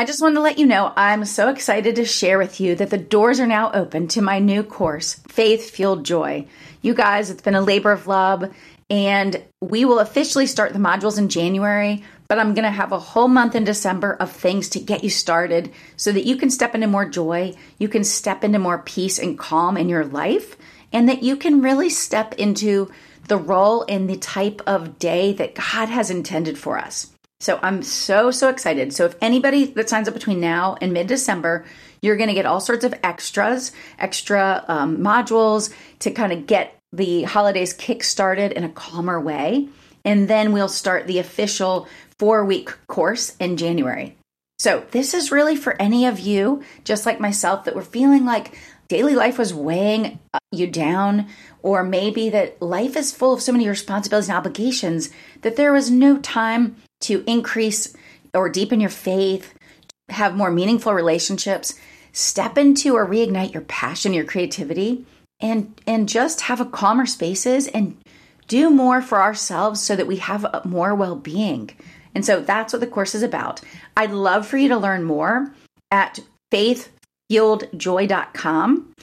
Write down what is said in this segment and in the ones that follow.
I just want to let you know I'm so excited to share with you that the doors are now open to my new course, Faith Fueled Joy. You guys, it's been a labor of love, and we will officially start the modules in January, but I'm going to have a whole month in December of things to get you started so that you can step into more joy, you can step into more peace and calm in your life, and that you can really step into the role and the type of day that God has intended for us. So I'm so, so excited. So if anybody that signs up between now and mid December, you're going to get all sorts of extras, extra um, modules to kind of get the holidays kick started in a calmer way. And then we'll start the official four week course in January. So this is really for any of you, just like myself, that were feeling like daily life was weighing uh, you down, or maybe that life is full of so many responsibilities and obligations that there was no time to increase or deepen your faith, have more meaningful relationships, step into or reignite your passion, your creativity, and and just have a calmer spaces and do more for ourselves so that we have more well-being. And so that's what the course is about. I'd love for you to learn more at faithfueledjoy.com.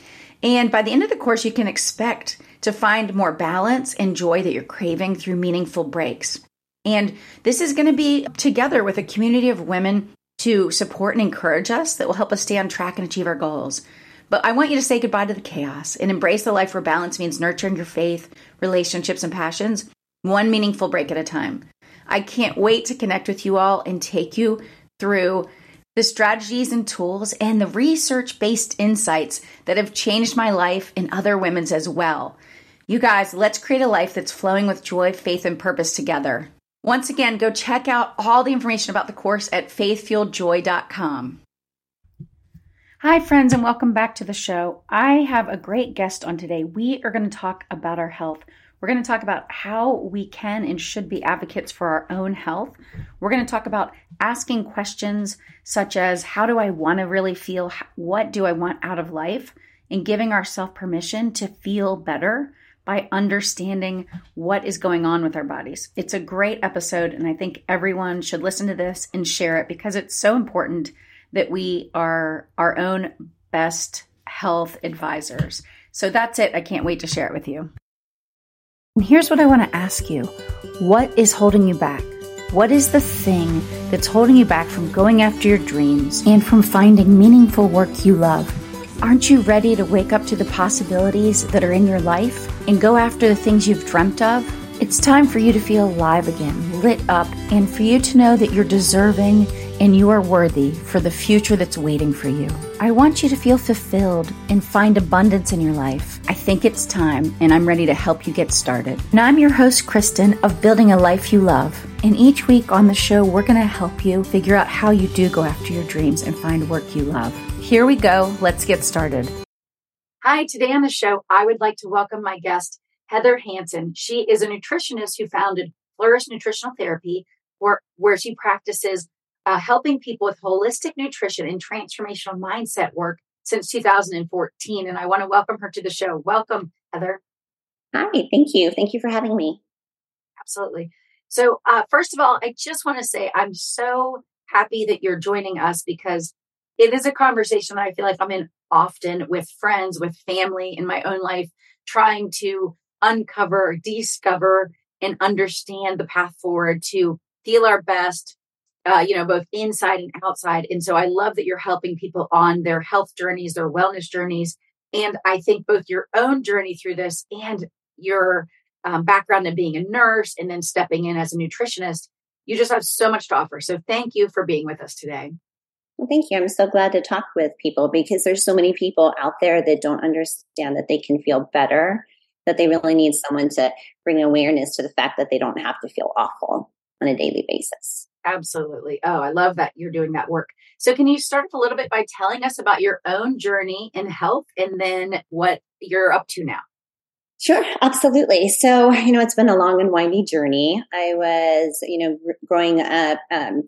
And by the end of the course, you can expect to find more balance and joy that you're craving through meaningful breaks. And this is going to be together with a community of women to support and encourage us that will help us stay on track and achieve our goals. But I want you to say goodbye to the chaos and embrace the life where balance means nurturing your faith, relationships, and passions, one meaningful break at a time. I can't wait to connect with you all and take you through the strategies and tools and the research based insights that have changed my life and other women's as well. You guys, let's create a life that's flowing with joy, faith, and purpose together. Once again, go check out all the information about the course at faithfueledjoy.com. Hi, friends, and welcome back to the show. I have a great guest on today. We are going to talk about our health. We're going to talk about how we can and should be advocates for our own health. We're going to talk about asking questions such as How do I want to really feel? What do I want out of life? And giving ourselves permission to feel better by understanding what is going on with our bodies. It's a great episode, and I think everyone should listen to this and share it because it's so important that we are our own best health advisors. So that's it. I can't wait to share it with you. And here's what I want to ask you What is holding you back? What is the thing that's holding you back from going after your dreams and from finding meaningful work you love? Aren't you ready to wake up to the possibilities that are in your life and go after the things you've dreamt of? It's time for you to feel alive again, lit up, and for you to know that you're deserving and you are worthy for the future that's waiting for you. I want you to feel fulfilled and find abundance in your life. I think it's time, and I'm ready to help you get started. Now, I'm your host, Kristin, of Building a Life You Love. And each week on the show, we're going to help you figure out how you do go after your dreams and find work you love. Here we go. Let's get started. Hi, today on the show, I would like to welcome my guest, Heather Hanson. She is a nutritionist who founded Flourish Nutritional Therapy, where, where she practices uh, helping people with holistic nutrition and transformational mindset work since 2014. And I want to welcome her to the show. Welcome, Heather. Hi, thank you. Thank you for having me. Absolutely. So, uh, first of all, I just want to say I'm so happy that you're joining us because it is a conversation that I feel like I'm in often with friends, with family in my own life, trying to uncover, discover, and understand the path forward to feel our best, uh, you know, both inside and outside. And so I love that you're helping people on their health journeys, their wellness journeys. And I think both your own journey through this and your um, background in being a nurse and then stepping in as a nutritionist, you just have so much to offer. So thank you for being with us today. Well, thank you. I'm so glad to talk with people because there's so many people out there that don't understand that they can feel better, that they really need someone to bring awareness to the fact that they don't have to feel awful on a daily basis. Absolutely. Oh, I love that you're doing that work. So, can you start a little bit by telling us about your own journey in health and then what you're up to now? Sure, absolutely. So, you know, it's been a long and windy journey. I was, you know, growing up um,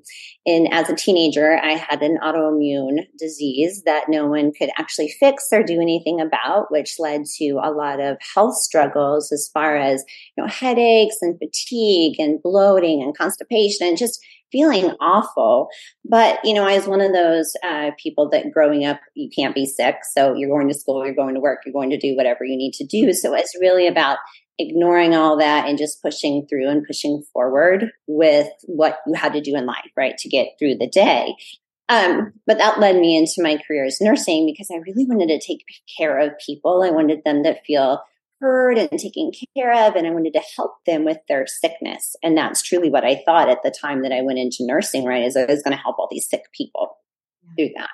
in as a teenager, I had an autoimmune disease that no one could actually fix or do anything about, which led to a lot of health struggles as far as, you know, headaches and fatigue and bloating and constipation and just feeling awful. But, you know, I was one of those uh, people that growing up, you can't be sick. So you're going to school, you're going to work, you're going to do whatever you need to do. So it's really about ignoring all that and just pushing through and pushing forward with what you had to do in life, right, to get through the day. Um, but that led me into my career as nursing because I really wanted to take care of people. I wanted them to feel heard and taken care of, and I wanted to help them with their sickness. And that's truly what I thought at the time that I went into nursing, right? Is I was going to help all these sick people through that.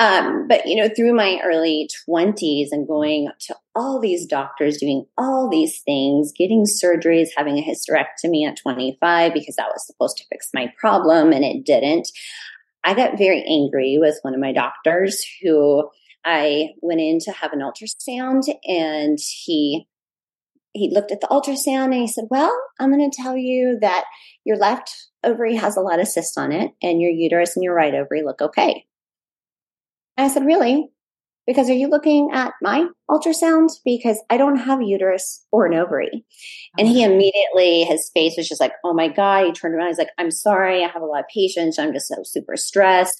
Um, but you know, through my early 20s and going to all these doctors, doing all these things, getting surgeries, having a hysterectomy at 25 because that was supposed to fix my problem and it didn't. I got very angry with one of my doctors who I went in to have an ultrasound and he he looked at the ultrasound and he said, Well, I'm going to tell you that your left ovary has a lot of cysts on it, and your uterus and your right ovary look okay. And I said, Really? Because are you looking at my ultrasound? Because I don't have a uterus or an ovary. And he uh-huh. immediately, his face was just like, Oh my God. He turned around. He's like, I'm sorry. I have a lot of patients. I'm just so super stressed.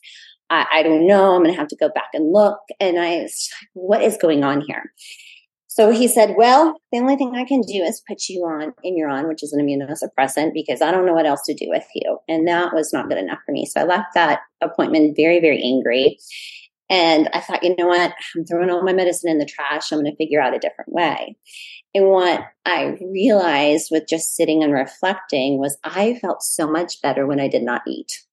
I, I don't know. I'm going to have to go back and look. And I, was, what is going on here? So he said, Well, the only thing I can do is put you on Imuran, which is an immunosuppressant, because I don't know what else to do with you. And that was not good enough for me. So I left that appointment very, very angry. And I thought, you know what? I'm throwing all my medicine in the trash. I'm going to figure out a different way. And what I realized with just sitting and reflecting was I felt so much better when I did not eat.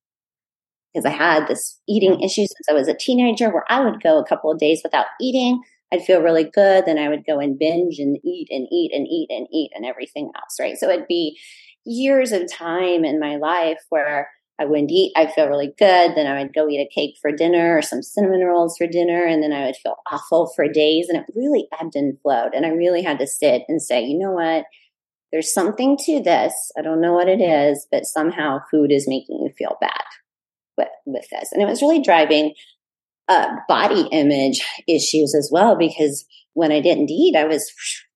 Because I had this eating issue since I was a teenager where I would go a couple of days without eating. I'd feel really good. Then I would go and binge and eat and eat and eat and eat and everything else, right? So it'd be years of time in my life where I wouldn't eat. I'd feel really good. Then I would go eat a cake for dinner or some cinnamon rolls for dinner. And then I would feel awful for days. And it really ebbed and flowed. And I really had to sit and say, you know what? There's something to this. I don't know what it is, but somehow food is making you feel bad with, with this. And it was really driving uh, body image issues as well, because when I didn't eat, I was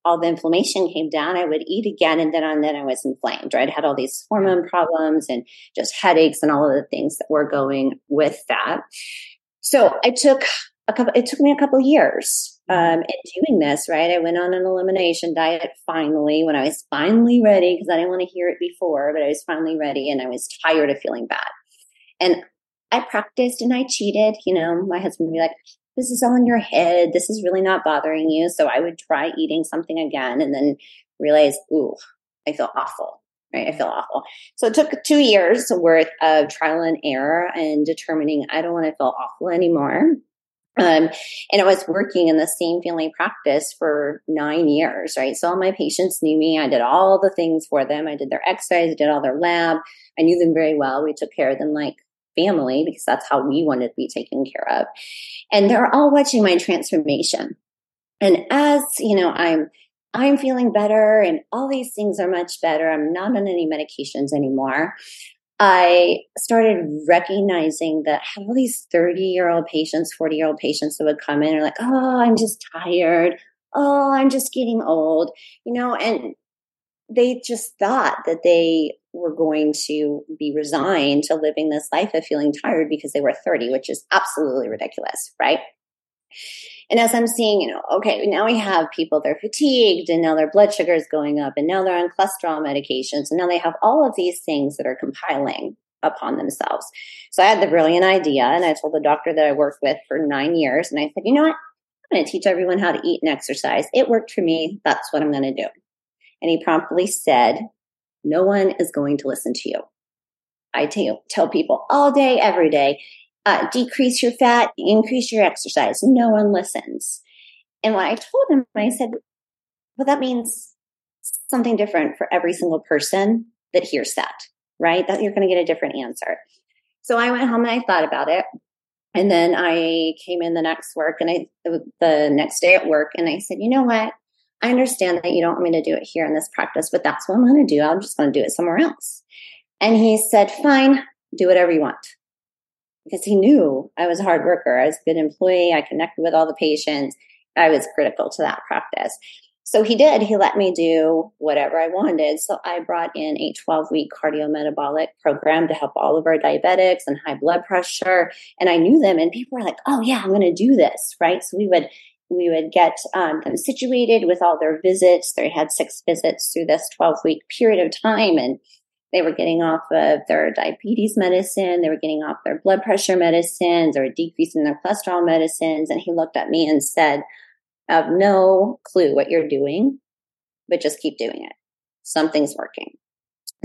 all the inflammation came down, I would eat again, and then on then I was inflamed. Right, I had all these hormone problems and just headaches and all of the things that were going with that. So I took a couple. It took me a couple years um, in doing this. Right, I went on an elimination diet finally when I was finally ready because I didn't want to hear it before, but I was finally ready, and I was tired of feeling bad. And I practiced and I cheated. You know, my husband would be like, this is all in your head. This is really not bothering you. So I would try eating something again and then realize, ooh, I feel awful. Right. I feel awful. So it took two years worth of trial and error and determining I don't want to feel awful anymore. Um, and I was working in the same family practice for nine years, right? So all my patients knew me. I did all the things for them. I did their exercise, did all their lab. I knew them very well. We took care of them like family because that's how we wanted to be taken care of. And they're all watching my transformation. And as, you know, I'm I'm feeling better and all these things are much better. I'm not on any medications anymore. I started recognizing that all these 30 year old patients, 40 year old patients that would come in are like, oh, I'm just tired. Oh, I'm just getting old, you know, and they just thought that they were going to be resigned to living this life of feeling tired because they were 30, which is absolutely ridiculous, right? And as I'm seeing, you know, okay, now we have people, they're fatigued and now their blood sugar is going up and now they're on cholesterol medications and now they have all of these things that are compiling upon themselves. So I had the brilliant idea and I told the doctor that I worked with for nine years and I said, you know what? I'm going to teach everyone how to eat and exercise. It worked for me. That's what I'm going to do. And he promptly said, no one is going to listen to you. I tell, tell people all day, every day, uh, decrease your fat, increase your exercise. No one listens. And when I told him, I said, well, that means something different for every single person that hears that, right? That you're going to get a different answer. So I went home and I thought about it. And then I came in the next work and I, the next day at work, and I said, you know what? I understand that you don't want me to do it here in this practice, but that's what I'm going to do. I'm just going to do it somewhere else. And he said, fine, do whatever you want. Because he knew I was a hard worker. I was a good employee. I connected with all the patients. I was critical to that practice. So he did. He let me do whatever I wanted. So I brought in a 12 week cardiometabolic program to help all of our diabetics and high blood pressure. And I knew them, and people were like, oh, yeah, I'm going to do this. Right. So we would we would get um, them situated with all their visits. They had six visits through this 12 week period of time. And they were getting off of their diabetes medicine. They were getting off their blood pressure medicines or decreasing their cholesterol medicines. And he looked at me and said, I have no clue what you're doing, but just keep doing it. Something's working.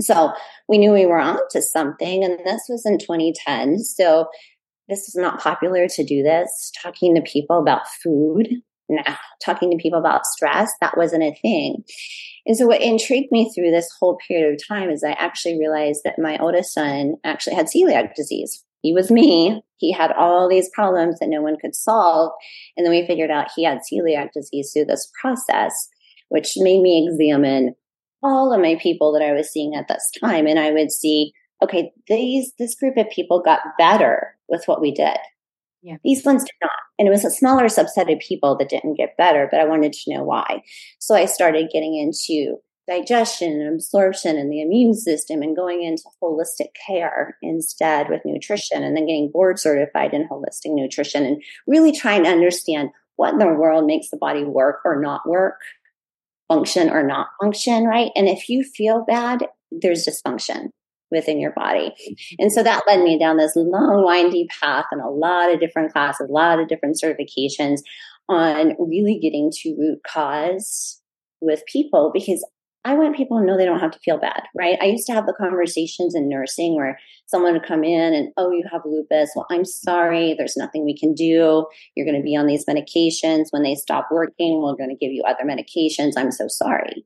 So we knew we were on to something. And this was in 2010. So this is not popular to do this, talking to people about food. Nah, talking to people about stress, that wasn't a thing. And so what intrigued me through this whole period of time is I actually realized that my oldest son actually had celiac disease. He was me. He had all these problems that no one could solve. And then we figured out he had celiac disease through this process, which made me examine all of my people that I was seeing at this time. And I would see okay, these this group of people got better with what we did. Yeah. These ones did not. And it was a smaller subset of people that didn't get better, but I wanted to know why. So I started getting into digestion and absorption and the immune system and going into holistic care instead with nutrition and then getting board certified in holistic nutrition and really trying to understand what in the world makes the body work or not work, function or not function, right? And if you feel bad, there's dysfunction within your body. Mm-hmm. And so that led me down this long, windy path and a lot of different classes, a lot of different certifications on really getting to root cause with people because I want people to know they don't have to feel bad, right? I used to have the conversations in nursing where someone would come in and, oh, you have lupus. Well, I'm sorry. There's nothing we can do. You're going to be on these medications. When they stop working, we're going to give you other medications. I'm so sorry.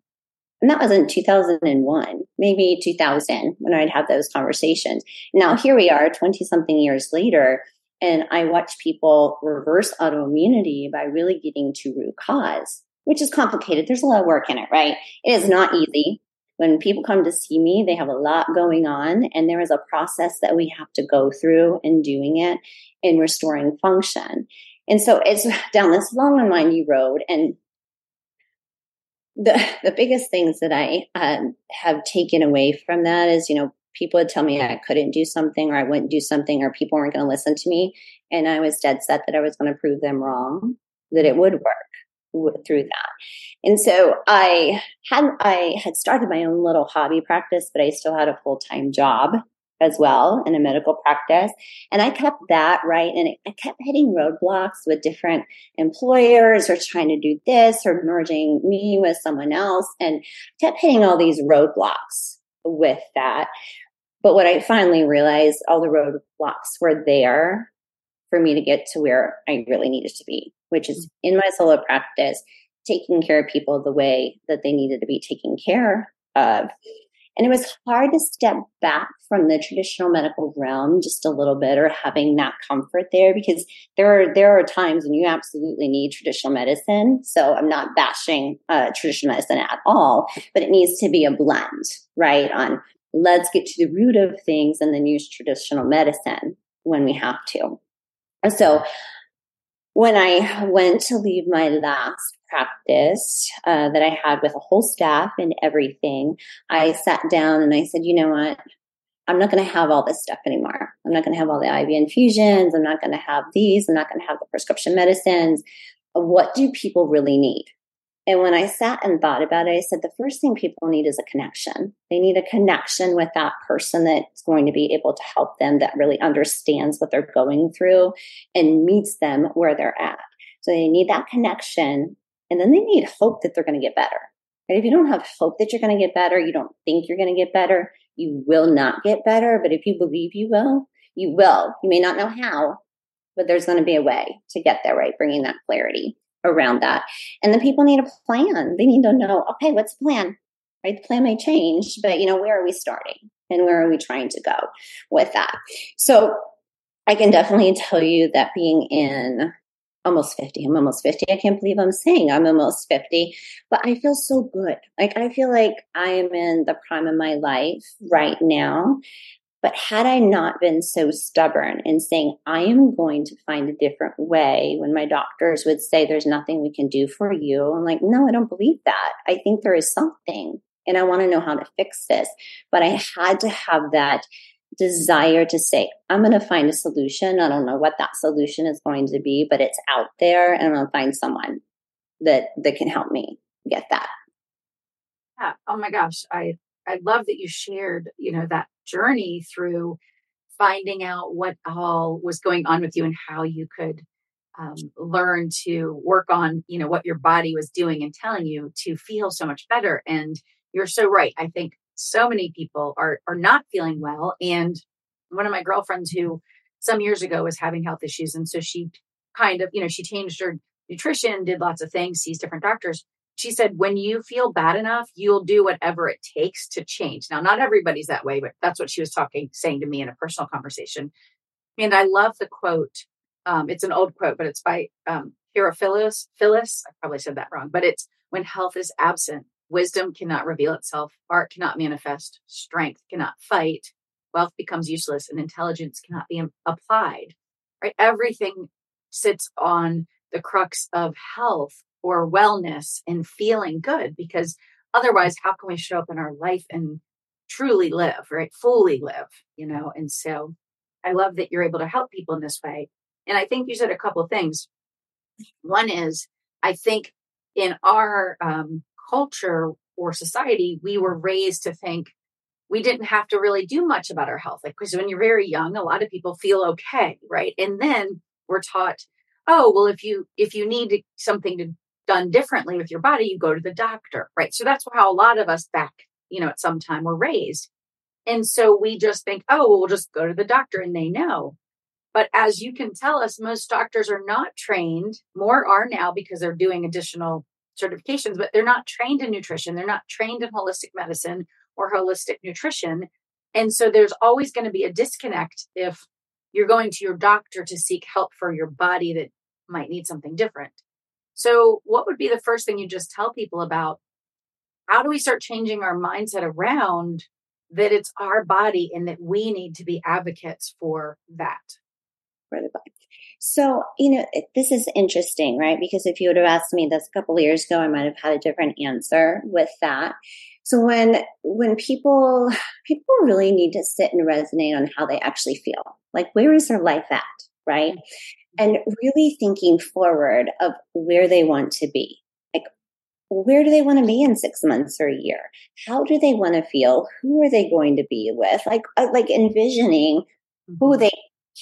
And that was in 2001, maybe 2000 when I'd have those conversations. Now here we are 20 something years later. And I watch people reverse autoimmunity by really getting to root cause, which is complicated. There's a lot of work in it, right? It is not easy. When people come to see me, they have a lot going on, and there is a process that we have to go through in doing it in restoring function. And so it's down this long and windy road. And the the biggest things that I um, have taken away from that is, you know, people would tell me I couldn't do something or I wouldn't do something or people weren't going to listen to me, and I was dead set that I was going to prove them wrong, that it would work through that. And so I had I had started my own little hobby practice, but I still had a full time job as well in a medical practice. And I kept that right. And I kept hitting roadblocks with different employers or trying to do this or merging me with someone else and kept hitting all these roadblocks with that. But what I finally realized, all the roadblocks were there for me to get to where I really needed to be, which is mm-hmm. in my solo practice, taking care of people the way that they needed to be taken care of and it was hard to step back from the traditional medical realm just a little bit or having that comfort there because there are there are times when you absolutely need traditional medicine. So I'm not bashing uh, traditional medicine at all, but it needs to be a blend, right? On let's get to the root of things and then use traditional medicine when we have to. So when I went to leave my last practice uh, that I had with a whole staff and everything, I sat down and I said, you know what? I'm not going to have all this stuff anymore. I'm not going to have all the IV infusions. I'm not going to have these. I'm not going to have the prescription medicines. What do people really need? And when I sat and thought about it, I said the first thing people need is a connection. They need a connection with that person that's going to be able to help them, that really understands what they're going through and meets them where they're at. So they need that connection. And then they need hope that they're going to get better. If you don't have hope that you're going to get better, you don't think you're going to get better, you will not get better. But if you believe you will, you will. You may not know how, but there's going to be a way to get there, right? Bringing that clarity around that. And the people need a plan. They need to know, okay, what's the plan? Right? The plan may change, but you know, where are we starting? And where are we trying to go with that? So I can definitely tell you that being in almost 50, I'm almost 50. I can't believe I'm saying I'm almost 50, but I feel so good. Like I feel like I am in the prime of my life right now. But had I not been so stubborn in saying, I am going to find a different way, when my doctors would say, There's nothing we can do for you, I'm like, No, I don't believe that. I think there is something and I want to know how to fix this. But I had to have that desire to say, I'm going to find a solution. I don't know what that solution is going to be, but it's out there and I'm going to find someone that, that can help me get that. Yeah. Oh my gosh. I, I love that you shared, you know, that journey through finding out what all was going on with you and how you could um, learn to work on, you know, what your body was doing and telling you to feel so much better. And you're so right. I think so many people are are not feeling well. And one of my girlfriends who some years ago was having health issues, and so she kind of, you know, she changed her nutrition, did lots of things, sees different doctors. She said, when you feel bad enough, you'll do whatever it takes to change. Now, not everybody's that way, but that's what she was talking, saying to me in a personal conversation. And I love the quote. Um, it's an old quote, but it's by um, Phyllis. Phyllis, I probably said that wrong, but it's when health is absent, Wisdom cannot reveal itself, art cannot manifest, strength cannot fight, wealth becomes useless, and intelligence cannot be applied. Right? Everything sits on the crux of health or wellness and feeling good because otherwise how can we show up in our life and truly live, right? Fully live, you know? And so I love that you're able to help people in this way. And I think you said a couple things. One is, I think in our um, culture or society, we were raised to think we didn't have to really do much about our health. Like, because when you're very young, a lot of people feel okay, right? And then we're taught, oh, well, if you if you need something to done differently with your body, you go to the doctor, right? So that's how a lot of us back, you know, at some time were raised. And so we just think, oh, well, just go to the doctor and they know. But as you can tell us, most doctors are not trained. More are now because they're doing additional certifications, but they're not trained in nutrition. They're not trained in holistic medicine or holistic nutrition. And so there's always going to be a disconnect if you're going to your doctor to seek help for your body that might need something different. So, what would be the first thing you just tell people about how do we start changing our mindset around that it's our body and that we need to be advocates for that? The. So, you know, this is interesting, right? Because if you would have asked me this a couple of years ago, I might have had a different answer with that. So when when people people really need to sit and resonate on how they actually feel. Like where is their life at, right? And really thinking forward of where they want to be. Like where do they want to be in 6 months or a year? How do they want to feel? Who are they going to be with? Like uh, like envisioning who mm-hmm. they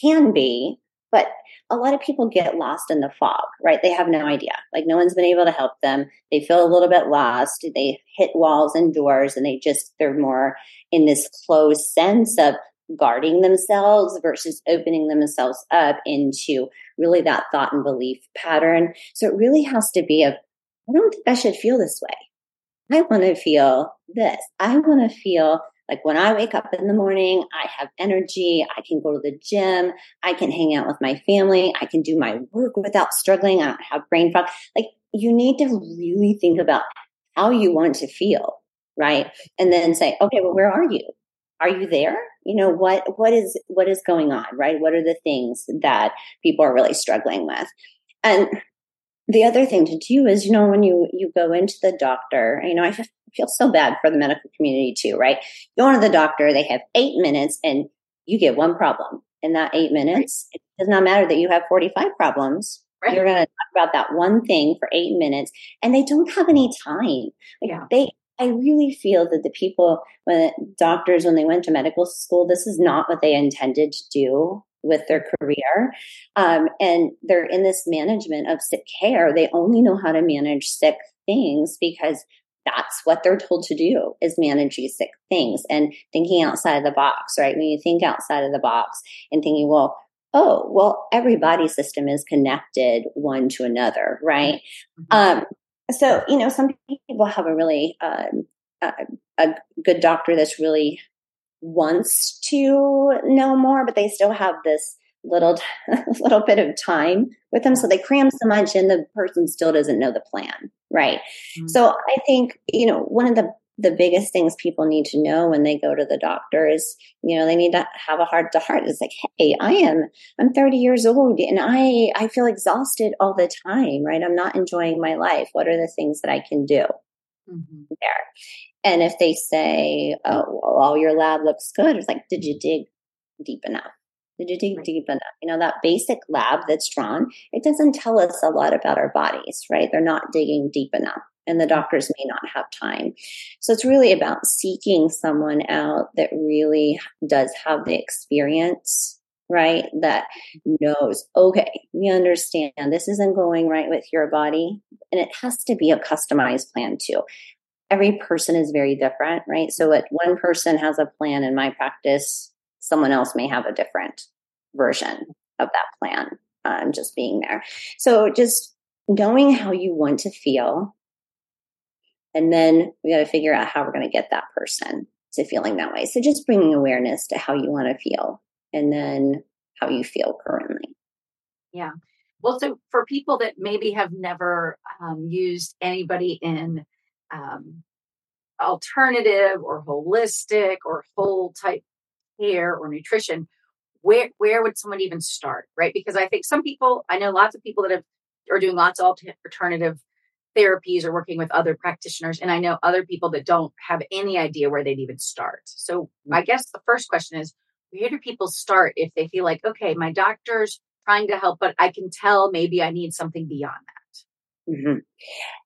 can be but a lot of people get lost in the fog, right? They have no idea. Like no one's been able to help them. They feel a little bit lost. They hit walls and doors and they just, they're more in this closed sense of guarding themselves versus opening themselves up into really that thought and belief pattern. So it really has to be a, I don't think I should feel this way. I want to feel this. I want to feel like when I wake up in the morning, I have energy. I can go to the gym. I can hang out with my family. I can do my work without struggling. I don't have brain fog. Like you need to really think about how you want to feel, right? And then say, okay, well, where are you? Are you there? You know, what, what is, what is going on, right? What are the things that people are really struggling with? And the other thing to do is, you know, when you you go into the doctor, you know, I feel so bad for the medical community too, right? You go into the doctor, they have eight minutes, and you get one problem in that eight minutes. Right. It does not matter that you have forty five problems. Right. You're going to talk about that one thing for eight minutes, and they don't have any time. Like yeah. they, I really feel that the people, when doctors, when they went to medical school, this is not what they intended to do with their career. Um, and they're in this management of sick care. They only know how to manage sick things because that's what they're told to do is manage these sick things and thinking outside of the box, right? When you think outside of the box and thinking, well, oh, well, every body system is connected one to another, right? Mm-hmm. Um, so, you know, some people have a really, um, a, a good doctor that's really wants to know more, but they still have this little little bit of time with them so they cram so much and the person still doesn't know the plan right mm-hmm. so i think you know one of the the biggest things people need to know when they go to the doctor is, you know, they need to have a heart to heart. It's like, hey, I am, I'm 30 years old and I, I feel exhausted all the time, right? I'm not enjoying my life. What are the things that I can do mm-hmm. there? And if they say, oh, well, all your lab looks good, it's like, did you dig deep enough? Did you dig right. deep enough? You know, that basic lab that's drawn, it doesn't tell us a lot about our bodies, right? They're not digging deep enough and the doctors may not have time. So it's really about seeking someone out that really does have the experience, right? That knows, okay, we understand this isn't going right with your body. And it has to be a customized plan too. Every person is very different, right? So what one person has a plan in my practice, someone else may have a different version of that plan. Um, just being there. So just knowing how you want to feel and then we got to figure out how we're going to get that person to feeling that way. So just bringing awareness to how you want to feel and then how you feel currently. Yeah. Well, so for people that maybe have never um, used anybody in um, alternative or holistic or whole type care or nutrition, where where would someone even start? Right? Because I think some people, I know lots of people that have are doing lots of alternative therapies or working with other practitioners. And I know other people that don't have any idea where they'd even start. So mm. I guess the first question is where do people start if they feel like, okay, my doctor's trying to help, but I can tell maybe I need something beyond that? Mm-hmm.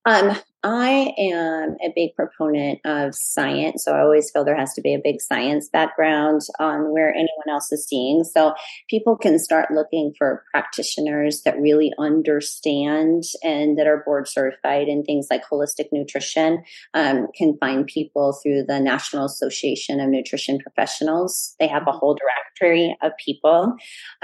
Um, I am a big proponent of science. So I always feel there has to be a big science background on where anyone else is seeing. So people can start looking for practitioners that really understand and that are board certified in things like holistic nutrition. Um, can find people through the National Association of Nutrition Professionals. They have a whole directory of people.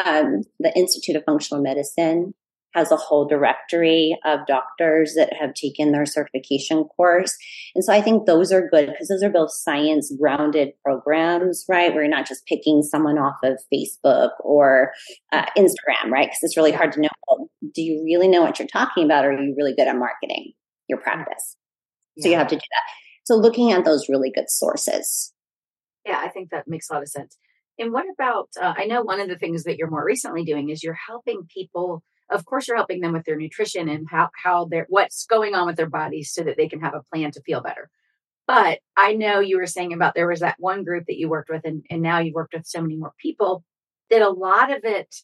Um, the Institute of Functional Medicine has a whole directory of doctors that have taken their certification course. And so I think those are good because those are both science grounded programs, right? Where you're not just picking someone off of Facebook or uh, Instagram, right? Because it's really hard to know well, do you really know what you're talking about or are you really good at marketing your practice? Yeah. So you have to do that. So looking at those really good sources. Yeah, I think that makes a lot of sense. And what about, uh, I know one of the things that you're more recently doing is you're helping people of course you're helping them with their nutrition and how how what's going on with their bodies so that they can have a plan to feel better. But i know you were saying about there was that one group that you worked with and, and now you've worked with so many more people that a lot of it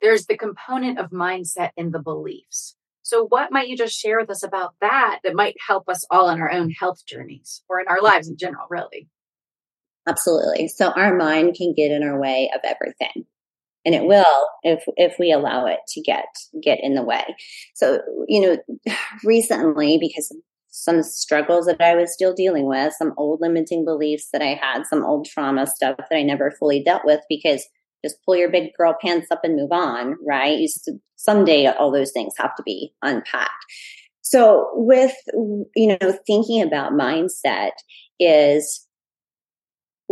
there's the component of mindset and the beliefs. So what might you just share with us about that that might help us all in our own health journeys or in our lives in general really? Absolutely. So our mind can get in our way of everything and it will if if we allow it to get get in the way so you know recently because some struggles that I was still dealing with, some old limiting beliefs that I had, some old trauma stuff that I never fully dealt with because just pull your big girl pants up and move on, right? You someday all those things have to be unpacked. So with, you know, thinking about mindset is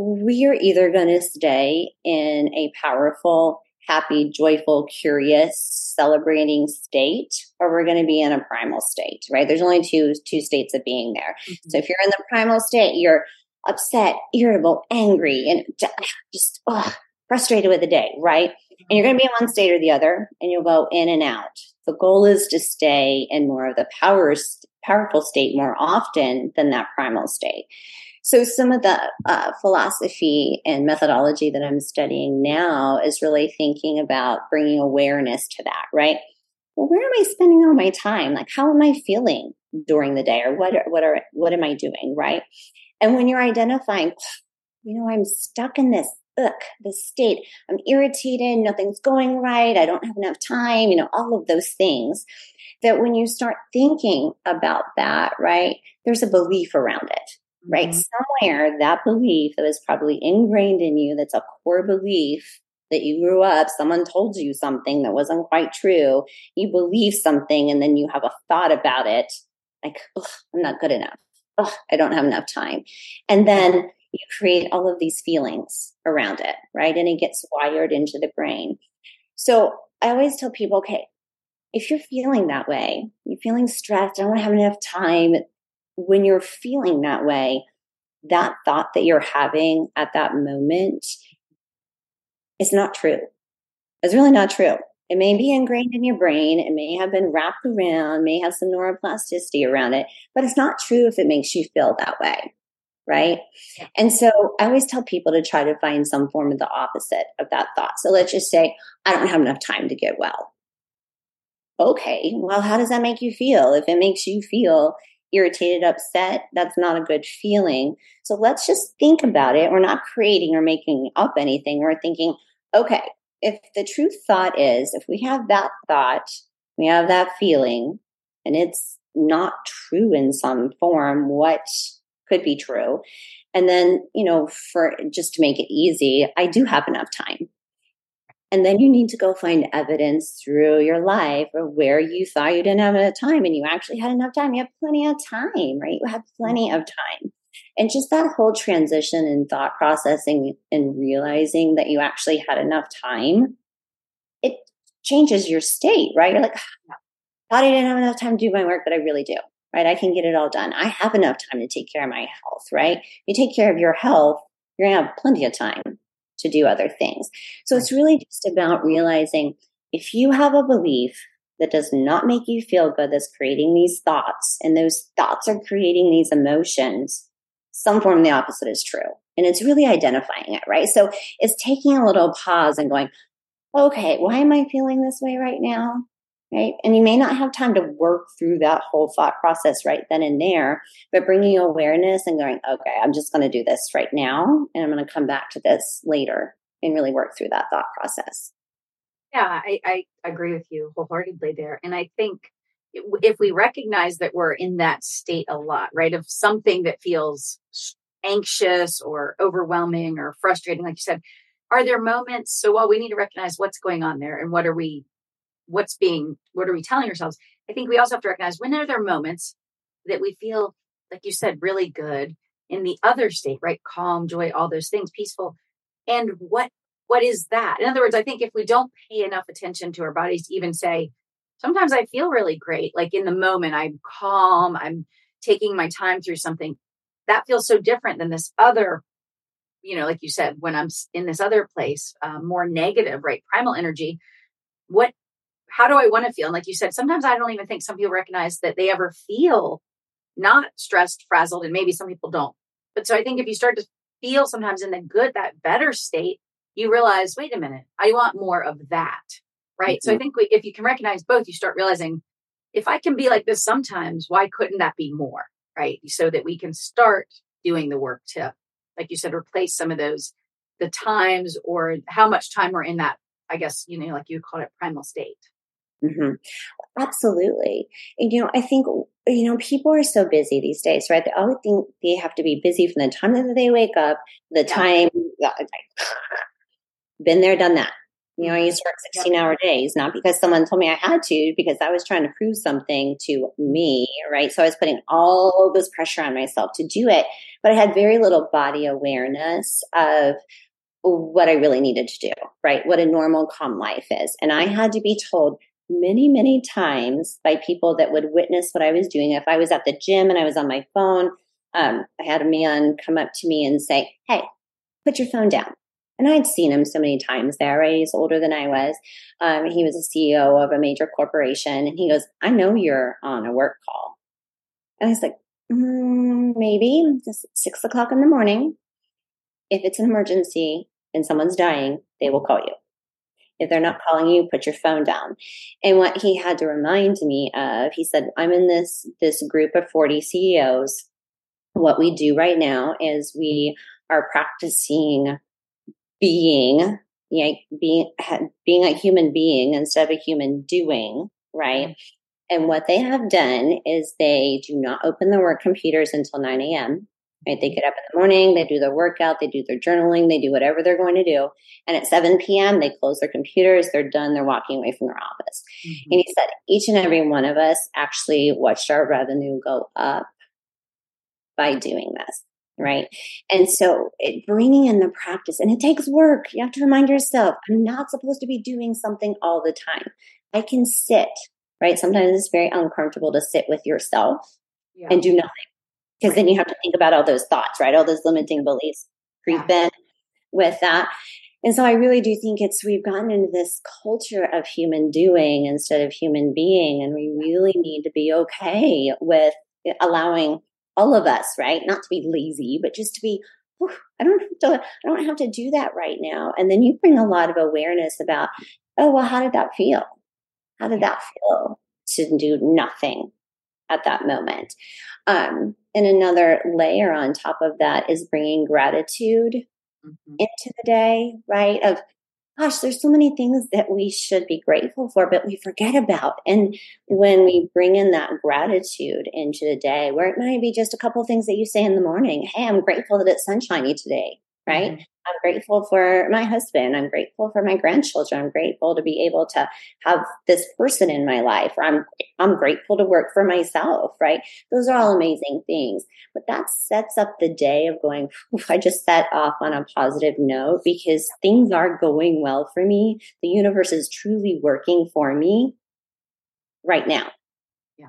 we're either going to stay in a powerful, happy, joyful, curious, celebrating state, or we're going to be in a primal state, right? There's only two two states of being there. Mm-hmm. So if you're in the primal state, you're upset, irritable, angry, and just ugh, frustrated with the day, right? And you're going to be in one state or the other, and you'll go in and out. The goal is to stay in more of the power, powerful state more often than that primal state. So some of the uh, philosophy and methodology that I'm studying now is really thinking about bringing awareness to that, right? Well, where am I spending all my time? Like, how am I feeling during the day, or what? Are, what are what am I doing, right? And when you're identifying, you know, I'm stuck in this ugh, this state. I'm irritated. Nothing's going right. I don't have enough time. You know, all of those things. That when you start thinking about that, right, there's a belief around it right? Mm-hmm. Somewhere that belief that is probably ingrained in you, that's a core belief that you grew up, someone told you something that wasn't quite true. You believe something and then you have a thought about it like, I'm not good enough. I don't have enough time. And then you create all of these feelings around it, right? And it gets wired into the brain. So I always tell people, okay, if you're feeling that way, you're feeling stressed, I don't have enough time, when you're feeling that way, that thought that you're having at that moment is not true. It's really not true. It may be ingrained in your brain. It may have been wrapped around, may have some neuroplasticity around it, but it's not true if it makes you feel that way. Right. And so I always tell people to try to find some form of the opposite of that thought. So let's just say, I don't have enough time to get well. Okay. Well, how does that make you feel? If it makes you feel irritated, upset, that's not a good feeling. So let's just think about it. We're not creating or making up anything. We're thinking, okay, if the true thought is, if we have that thought, we have that feeling, and it's not true in some form, what could be true? And then, you know, for just to make it easy, I do have enough time. And then you need to go find evidence through your life of where you thought you didn't have enough time and you actually had enough time. You have plenty of time, right? You have plenty of time. And just that whole transition in thought processing and realizing that you actually had enough time, it changes your state, right? You're like, oh, thought I didn't have enough time to do my work, but I really do, right? I can get it all done. I have enough time to take care of my health, right? You take care of your health, you're going to have plenty of time to do other things. So it's really just about realizing if you have a belief that does not make you feel good, that's creating these thoughts, and those thoughts are creating these emotions, some form of the opposite is true. And it's really identifying it, right? So it's taking a little pause and going, okay, why am I feeling this way right now? Right. And you may not have time to work through that whole thought process right then and there, but bringing awareness and going, okay, I'm just going to do this right now. And I'm going to come back to this later and really work through that thought process. Yeah, I, I agree with you wholeheartedly there. And I think if we recognize that we're in that state a lot, right, of something that feels anxious or overwhelming or frustrating, like you said, are there moments? So, well, we need to recognize what's going on there and what are we, what's being, what are we telling ourselves? I think we also have to recognize when are there moments that we feel, like you said, really good in the other state, right? Calm, joy, all those things, peaceful. And what what is that? In other words, I think if we don't pay enough attention to our bodies to even say, sometimes I feel really great. Like in the moment, I'm calm, I'm taking my time through something. That feels so different than this other, you know, like you said, when I'm in this other place, uh, more negative, right? Primal energy. What, how do I want to feel? And like you said, sometimes I don't even think some people recognize that they ever feel not stressed, frazzled, and maybe some people don't. But so I think if you start to feel sometimes in the good, that better state, you realize, wait a minute, I want more of that right? Mm-hmm. So I mm-hmm. think we, if you can recognize both, you start realizing if I can be like this sometimes, why couldn't that be more, right? So that we can start doing the work to, like you said, replace some of those the times or how much time we're in that. I guess you know, like you called it, primal state. Mm-hmm. Absolutely. And, you know, I think, you know, people are so busy these days, right? They always think they have to be busy from the time that they wake up, the yeah. time, been there, done that. You know, I used to work 16 hour days, not because someone told me I had to, because I was trying to prove something to me, right? So I was putting all this pressure on myself to do it, but I had very little body awareness of what I really needed to do, right? What a normal, calm life is. And I had to be told many, many times by people that would witness what I was doing. If I was at the gym and I was on my phone, um, I had a man come up to me and say, Hey, put your phone down. And I'd seen him so many times there, right? He's older than I was. Um, he was a CEO of a major corporation. And he goes, I know you're on a work call. And I was like, mm, maybe it's six o'clock in the morning. If it's an emergency and someone's dying, they will call you. If they're not calling you, put your phone down. And what he had to remind me of, he said, I'm in this, this group of 40 CEOs. What we do right now is we are practicing being, you know, being being a human being instead of a human doing, right? Mm-hmm. And what they have done is they do not open their work computers until 9 a.m. Right? They get up in the morning, they do their workout, they do their journaling, they do whatever they're going to do. And at 7 p.m., they close their computers, they're done, they're walking away from their office. Mm-hmm. And he said, each and every one of us actually watched our revenue go up by doing this right? And so it, bringing in the practice, and it takes work. You have to remind yourself, I'm not supposed to be doing something all the time. I can sit, right? Sometimes it's very uncomfortable to sit with yourself yeah. and do nothing, because then you have to think about all those thoughts, right? All those limiting beliefs creep yeah. in with that. And so I really do think it's we've gotten into this culture of human doing instead of human being. And we really need to be okay with allowing all of us, right? Not to be lazy, but just to be, I don't have to, I don't have to do that right now. And then you bring a lot of awareness about, oh, well, how did that feel? How did that feel to do nothing at that moment? Um, and another layer on top of that is bringing gratitude mm-hmm. into the day, right? Of, gosh, there's so many things that we should be grateful for, but we forget about. And when we bring in that gratitude into the day, where it might be just a couple things that you say in the morning, hey, I'm grateful that it's sunshiny today, right? Mm-hmm. I'm grateful for my husband. I'm grateful for my grandchildren. I'm grateful to be able to have this person in my life. Or I'm I'm grateful to work for myself, right? Those are all amazing things. But that sets up the day of going, I just set off on a positive note because things are going well for me. The universe is truly working for me right now. Yeah.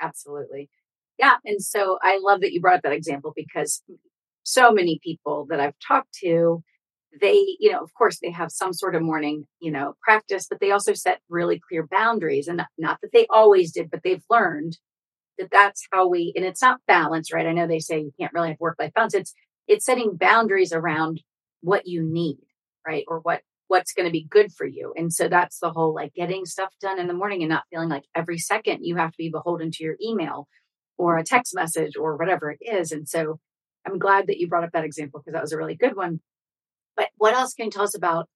Absolutely. Yeah. And so I love that you brought up that example because so many people that I've talked to, they, you know, of course, they have some sort of morning, you know, practice, but they also set really clear boundaries. And not that they always did, but they've learned that that's how we, and it's not balance, right? I know they say you can't really have work life balance. It's, it's setting boundaries around what you need, right? Or what, what's going to be good for you. And so that's the whole like getting stuff done in the morning and not feeling like every second you have to be beholden to your email or a text message or whatever it is. And so I'm glad that you brought up that example because that was a really good one. But what else can you tell us about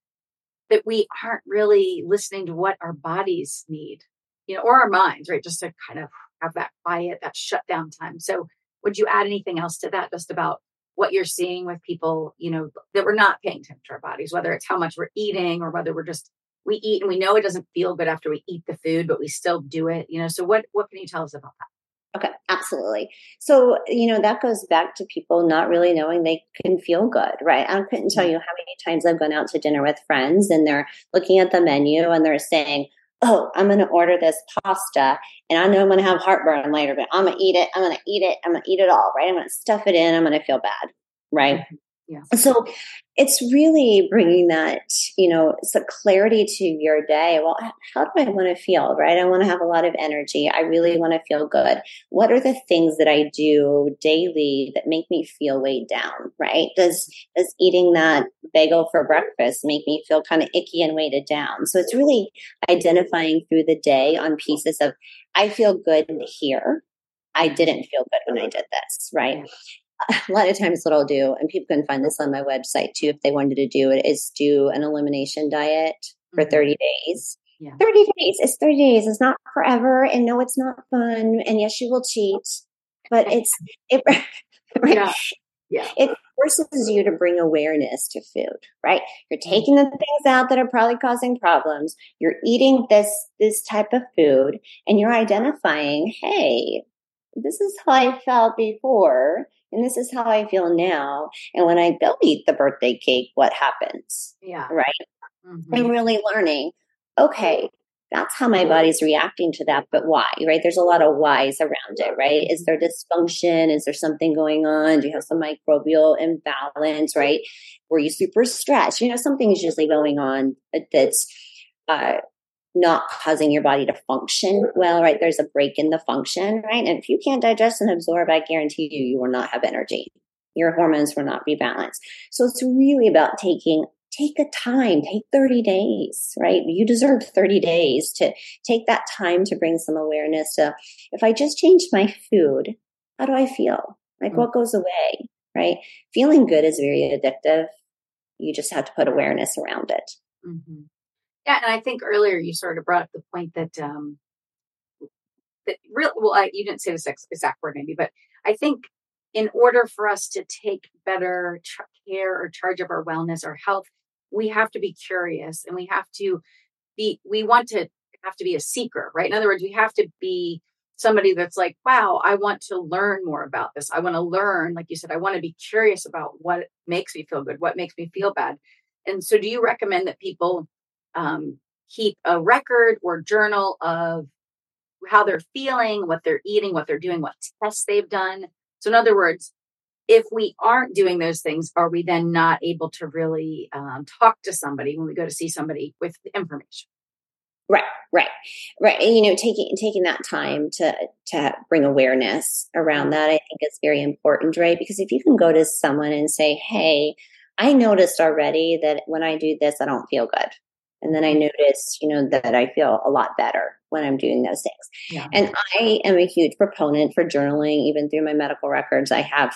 that we aren't really listening to what our bodies need, you know, or our minds, right? Just to kind of have that quiet, that shutdown time. So would you add anything else to that just about what you're seeing with people, you know, that we're not paying attention to our bodies, whether it's how much we're eating or whether we're just we eat and we know it doesn't feel good after we eat the food, but we still do it, you know. So what what can you tell us about that? Okay, absolutely. So, you know, that goes back to people not really knowing they can feel good, right? I couldn't tell you how many times I've gone out to dinner with friends and they're looking at the menu and they're saying, Oh, I'm going to order this pasta and I know I'm going to have heartburn later, but I'm going to eat it. I'm going to eat it. I'm going to eat it all, right? I'm going to stuff it in. I'm going to feel bad, right? Mm-hmm. Yeah. So it's really bringing that, you know, some clarity to your day. Well, how do I want to feel, right? I want to have a lot of energy. I really want to feel good. What are the things that I do daily that make me feel weighed down, right? Does, does eating that bagel for breakfast make me feel kind of icky and weighted down? So it's really identifying through the day on pieces of, I feel good here. I didn't feel good when I mm-hmm. did this, right? A lot of times what I'll do, and people can find this on my website too if they wanted to do it, is do an elimination diet for mm-hmm. 30 days. Yeah. 30 days. It's 30 days. It's not forever. And no, it's not fun. And yes, you will cheat, but it's, it, right? yeah. yeah. It forces you to bring awareness to food, right? You're mm-hmm. taking the things out that are probably causing problems. You're eating this, this type of food and you're identifying, hey, this is how I felt before and this is how I feel now. And when I go eat the birthday cake, what happens? Yeah. Right. Mm-hmm. I'm really learning, okay, that's how my body's reacting to that, but why? Right. There's a lot of whys around it, right? Is there dysfunction? Is there something going on? Do you have some microbial imbalance, right? Were you super stressed? You know, something's usually going on that's uh, not causing your body to function well, right? There's a break in the function, right? And if you can't digest and absorb, I guarantee you, you will not have energy. Your hormones will not be balanced. So it's really about taking take a time, take 30 days, right? You deserve 30 days to take that time to bring some awareness to if I just change my food, how do I feel? Like mm-hmm. what goes away, right? Feeling good is very addictive. You just have to put awareness around it. Mm-hmm. Yeah, and I think earlier you sort of brought up the point that um, that real well, I, you didn't say this exact word maybe, but I think in order for us to take better care or charge of our wellness or health, we have to be curious and we have to be. We want to have to be a seeker, right? In other words, we have to be somebody that's like, wow, I want to learn more about this. I want to learn, like you said, I want to be curious about what makes me feel good, what makes me feel bad. And so, do you recommend that people um, keep a record or journal of how they're feeling, what they're eating, what they're doing, what tests they've done, So, in other words, if we aren't doing those things, are we then not able to really um, talk to somebody when we go to see somebody with information? Right, right, right. And, you know, taking taking that time to to bring awareness around mm-hmm. that, I think is very important, right? Because if you can go to someone and say, "Hey, I noticed already that when I do this, I don't feel good," and then I noticed, you know, that I feel a lot better when I'm doing those things. Yeah. And I am a huge proponent for journaling, even through my medical records. I have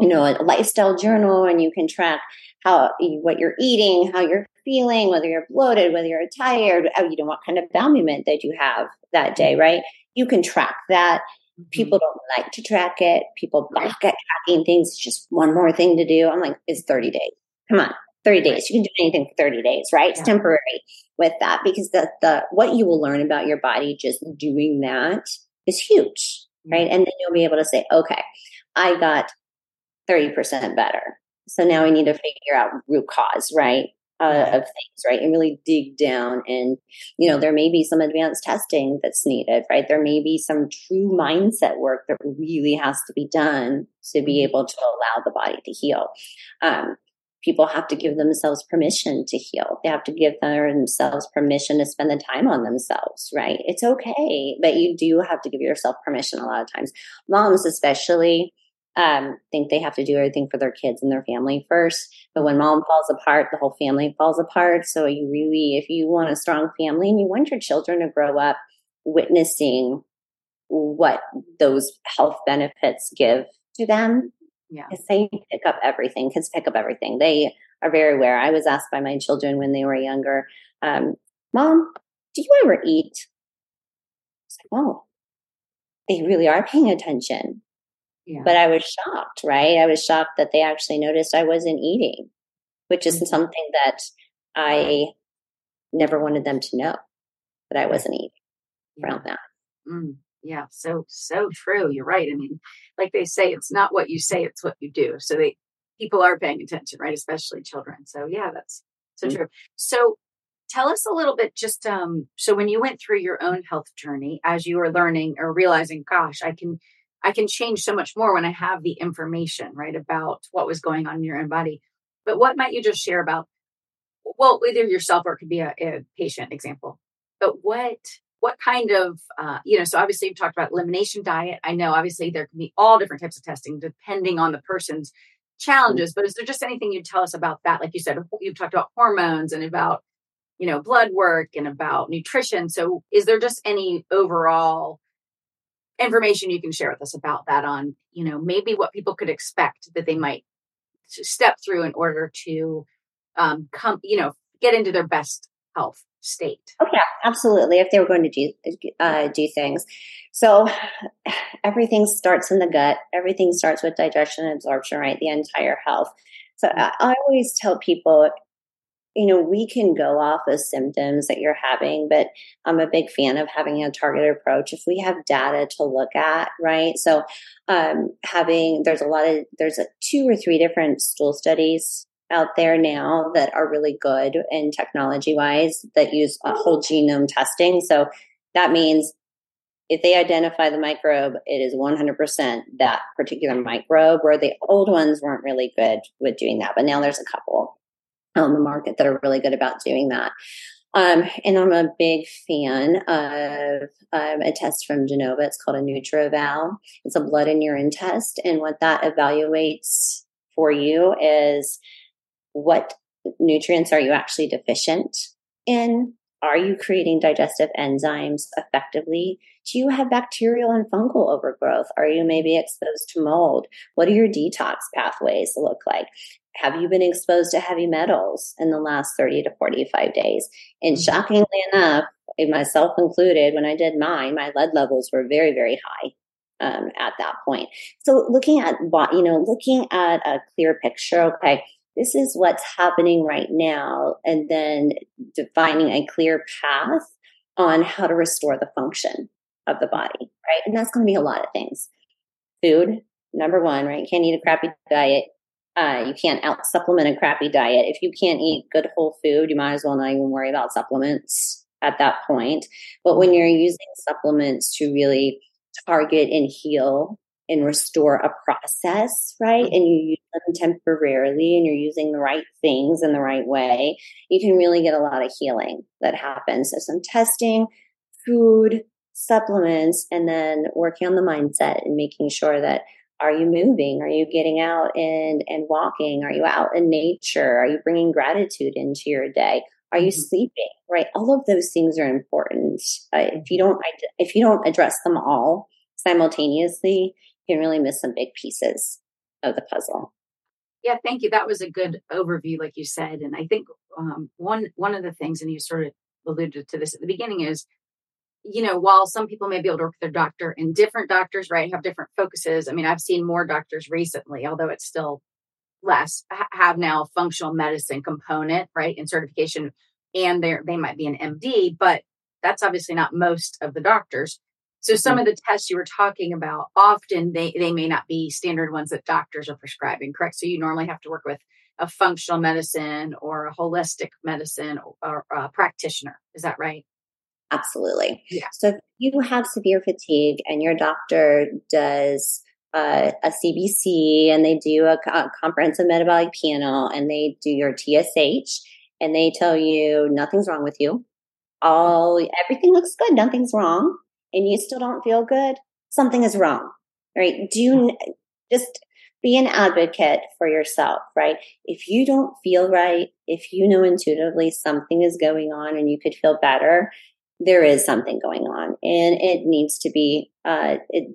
you know, a lifestyle journal and you can track how what you're eating, how you're feeling, whether you're bloated, whether you're tired, oh, you know, what kind of bowel movement that you have that day, mm-hmm. right? You can track that. Mm-hmm. People don't like to track it. People balk at tracking things. It's just one more thing to do. I'm like, it's 30 days. Come on, 30 days. You can do anything for 30 days, right? It's temporary with that because the the what you will learn about your body just doing that is huge, right? And then you'll be able to say, okay, I got 30% better. So now we need to figure out root cause, right? Uh, of things, right? And really dig down. And, you know, there may be some advanced testing that's needed, right? There may be some true mindset work that really has to be done to be mm-hmm. able to allow the body to heal. Um, people have to give themselves permission to heal. They have to give themselves permission to spend the time on themselves, right? It's okay, but you do have to give yourself permission a lot of times. Moms, especially, um, think they have to do everything for their kids and their family first. But when mom falls apart, the whole family falls apart. So you really, if you want a strong family and you want your children to grow up witnessing what those health benefits give to them, yeah, they pick up everything. Kids pick up everything. They are very aware. I was asked by my children when they were younger, um, "Mom, do you ever eat?" I was like, "Oh, they really are paying attention." Yeah. But I was shocked, right? I was shocked that they actually noticed I wasn't eating, which is mm-hmm. something that I never wanted them to know that I wasn't eating yeah. around that. Mm, yeah, so so true. You're right. I mean, like they say, it's not what you say, it's what you do. So they people are paying attention, right? Especially children. So yeah, that's so mm-hmm. true. So tell us a little bit just um so when you went through your own health journey as you were learning or realizing gosh i can I can change so much more when I have the information, right, about what was going on in your own body. But what might you just share about, well, either yourself or it could be a, a patient example, but what what kind of uh, you know so obviously you've talked about elimination diet. I know obviously there can be all different types of testing depending on the person's challenges but is there just anything you'd tell us about that? Like you said you've talked about hormones and about you know blood work and about nutrition. So is there just any overall information you can share with us about that on you know maybe what people could expect that they might step through in order to um, come you know get into their best health state. Oh yeah absolutely if they were going to do uh, do things. So everything starts in the gut. Everything starts with digestion and absorption right? The entire health. So I, I always tell people you know, we can go off of symptoms that you're having, but I'm a big fan of having a targeted approach. If we have data to look at, right? So, um, having, there's a lot of, there's a, two or three different stool studies out there now that are really good in technology wise that use whole genome testing. So that means if they identify the microbe, it is 100% that particular microbe, where the old ones weren't really good with doing that. But now there's a couple on the market that are really good about doing that. Um, and I'm a big fan of um, a test from Genova. It's called a NutrEval. It's a blood and urine test. And what that evaluates for you is what nutrients are you actually deficient in? Are you creating digestive enzymes effectively? Do you have bacterial and fungal overgrowth? Are you maybe exposed to mold? What do your detox pathways look like? Have you been exposed to heavy metals in the last 30 to 45 days? And mm-hmm. shockingly enough, myself included, when I did mine, my lead levels were very, very high. Um, at that point. So looking at, what, you know, looking at a clear picture, okay, this is what's happening right now, and then defining a clear path on how to restore the function of the body, right? And that's going to be a lot of things. Food, number one, right? You can't eat a crappy diet. Uh, you can't out supplement a crappy diet. If you can't eat good whole food, you might as well not even worry about supplements at that point. But when you're using supplements to really target and heal and restore a process, right? And you use them temporarily and you're using the right things in the right way, you can really get a lot of healing that happens. So some testing, food, supplements, and then working on the mindset and making sure that are you moving? Are you getting out and, and walking? Are you out in nature? Are you bringing gratitude into your day? Are you mm-hmm. sleeping? Right. All of those things are important. Uh, if you don't, if you don't address them all simultaneously, can really miss some big pieces of the puzzle. Yeah, thank you. That was a good overview, like you said. And I think um, one one of the things, and you sort of alluded to this at the beginning, is you know, while some people may be able to work with their doctor and different doctors, right, have different focuses. I mean, I've seen more doctors recently, although it's still less, have now functional medicine component, right, in certification, and they they might be an MD, but that's obviously not most of the doctors. So some mm-hmm. of the tests you were talking about, often they, they may not be standard ones that doctors are prescribing, correct? So you normally have to work with a functional medicine or a holistic medicine or, or a practitioner. Is that right? Absolutely. Yeah. So if you have severe fatigue and your doctor does uh, a CBC and they do a, a comprehensive metabolic panel and they do your TSH and they tell you nothing's wrong with you, all everything looks good, nothing's wrong, and you still don't feel good, something is wrong. Right? Do just be an advocate for yourself, right? If you don't feel right, if you know intuitively something is going on and you could feel better, there is something going on and it needs to be uh, it,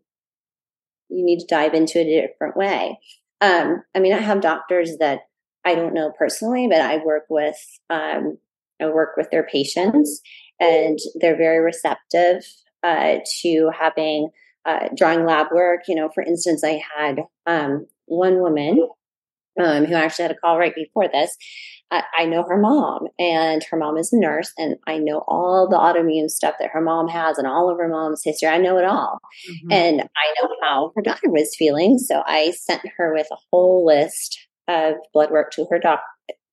you need to dive into it a different way um, i mean i have doctors that i don't know personally but i work with um, i work with their patients and they're very receptive uh, to having uh, drawing lab work you know for instance i had um, one woman um, who actually had a call right before this. I, I, know her mom, and her mom is a nurse, and I know all the autoimmune stuff that her mom has and all of her mom's history. I know it all. Mm-hmm. And I know how her daughter was feeling. So I sent her with a whole list of blood work to her doc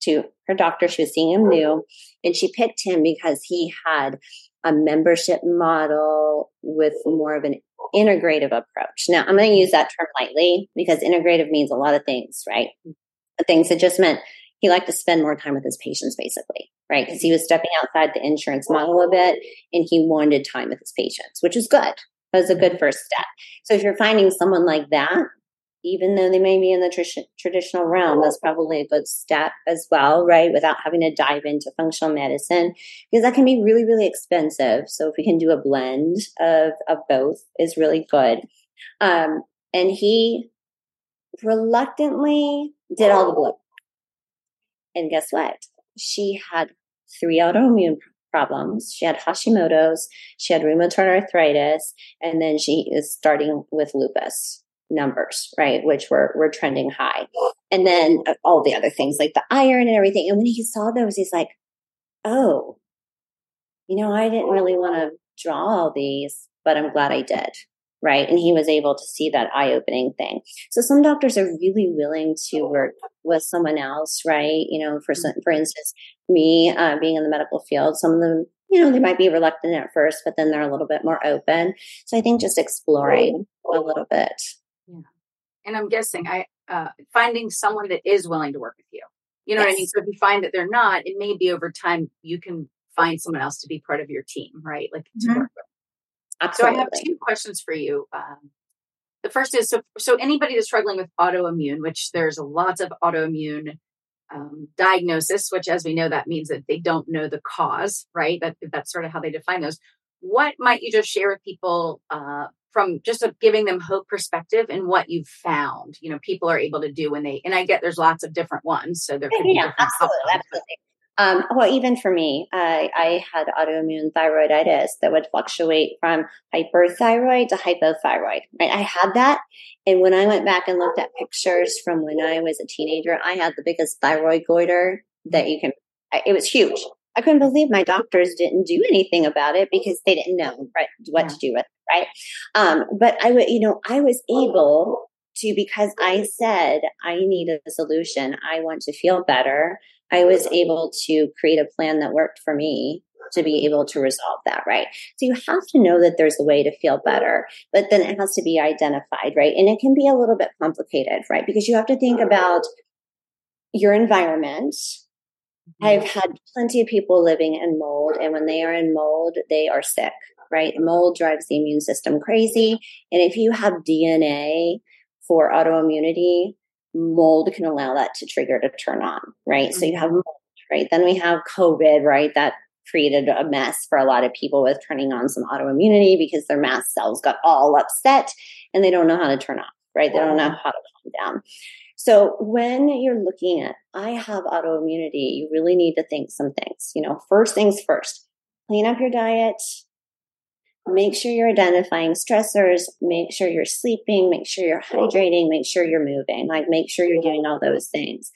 to her doctor. She was seeing him new, and she picked him because he had a membership model with more of an integrative approach. Now, I'm going to use that term lightly because integrative means a lot of things, right? The things that just meant he liked to spend more time with his patients, basically, right? Because he was stepping outside the insurance model a bit and he wanted time with his patients, which is good. That was a good first step. So if you're finding someone like that, even though they may be in the tr- traditional realm, that's probably a good step as well, right? Without having to dive into functional medicine, because that can be really, really expensive. So if we can do a blend of, of both is really good. Um, and he reluctantly did all the blood. And guess what? She had three autoimmune problems. She had Hashimoto's, she had rheumatoid arthritis, and then she is starting with lupus numbers, right? Which were were trending high. And then uh, all the other things like the iron and everything. And when he saw those, he's like, oh, you know, I didn't really want to draw all these, but I'm glad I did. Right. And he was able to see that eye opening thing. So some doctors are really willing to work with someone else, right? You know, for some, for instance, me uh, being in the medical field, some of them, you know, they might be reluctant at first, but then they're a little bit more open. So I think just exploring a little bit. And I'm guessing I uh, finding someone that is willing to work with you. You know yes. what I mean? So if you find that they're not, it may be over time you can find someone else to be part of your team, right? Like to mm-hmm. work with. Absolutely. So I have two questions for you. Um, the first is so so anybody that's struggling with autoimmune, which there's lots of autoimmune um, diagnosis, which as we know that means that they don't know the cause, right? That that's sort of how they define those. What might you just share with people uh, from just a, giving them hope perspective and what you've found you know people are able to do when they and i get there's lots of different ones so there could yeah, be absolutely absolutely. Um, well even for me I, I had autoimmune thyroiditis that would fluctuate from hyperthyroid to hypothyroid right? I had that and when i went back and looked at pictures from when i was a teenager i had the biggest thyroid goiter that you can it was huge I couldn't believe my doctors didn't do anything about it because they didn't know right, what yeah. to do with it, right? Um, but I would, you know, I was able to because I said I need a solution. I want to feel better. I was able to create a plan that worked for me to be able to resolve that, right? So you have to know that there's a way to feel better, but then it has to be identified, right? And it can be a little bit complicated, right? Because you have to think about your environment. Mm-hmm. I've had plenty of people living in mold, and when they are in mold, they are sick, right? Mold drives the immune system crazy. And if you have DNA for autoimmunity, mold can allow that to trigger to turn on, right? Mm-hmm. So you have mold, right? Then we have COVID, right? That created a mess for a lot of people with turning on some autoimmunity because their mast cells got all upset and they don't know how to turn off, right? They don't know how to calm down. So when you're looking at, I have autoimmunity, you really need to think some things. You know, first things first, clean up your diet, make sure you're identifying stressors, make sure you're sleeping, make sure you're hydrating, make sure you're moving, like make sure you're doing all those things.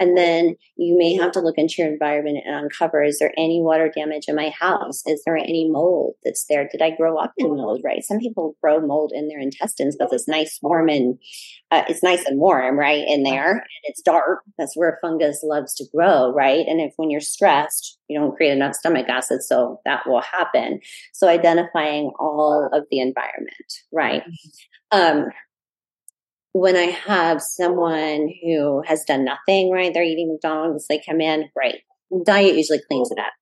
And then you may have to look into your environment and uncover is there any water damage in my house? Is there any mold that's there? Did I grow up in mold, right? Some people grow mold in their intestines, but it's nice, warm, and uh, it's nice and warm, right? In there, and it's dark. That's where fungus loves to grow, right? And if when you're stressed, you don't create enough stomach acid, so that will happen. So identifying all of the environment, right? Mm-hmm. Um, when I have someone who has done nothing, right? They're eating McDonald's, they come in, great. Diet usually cleans it up.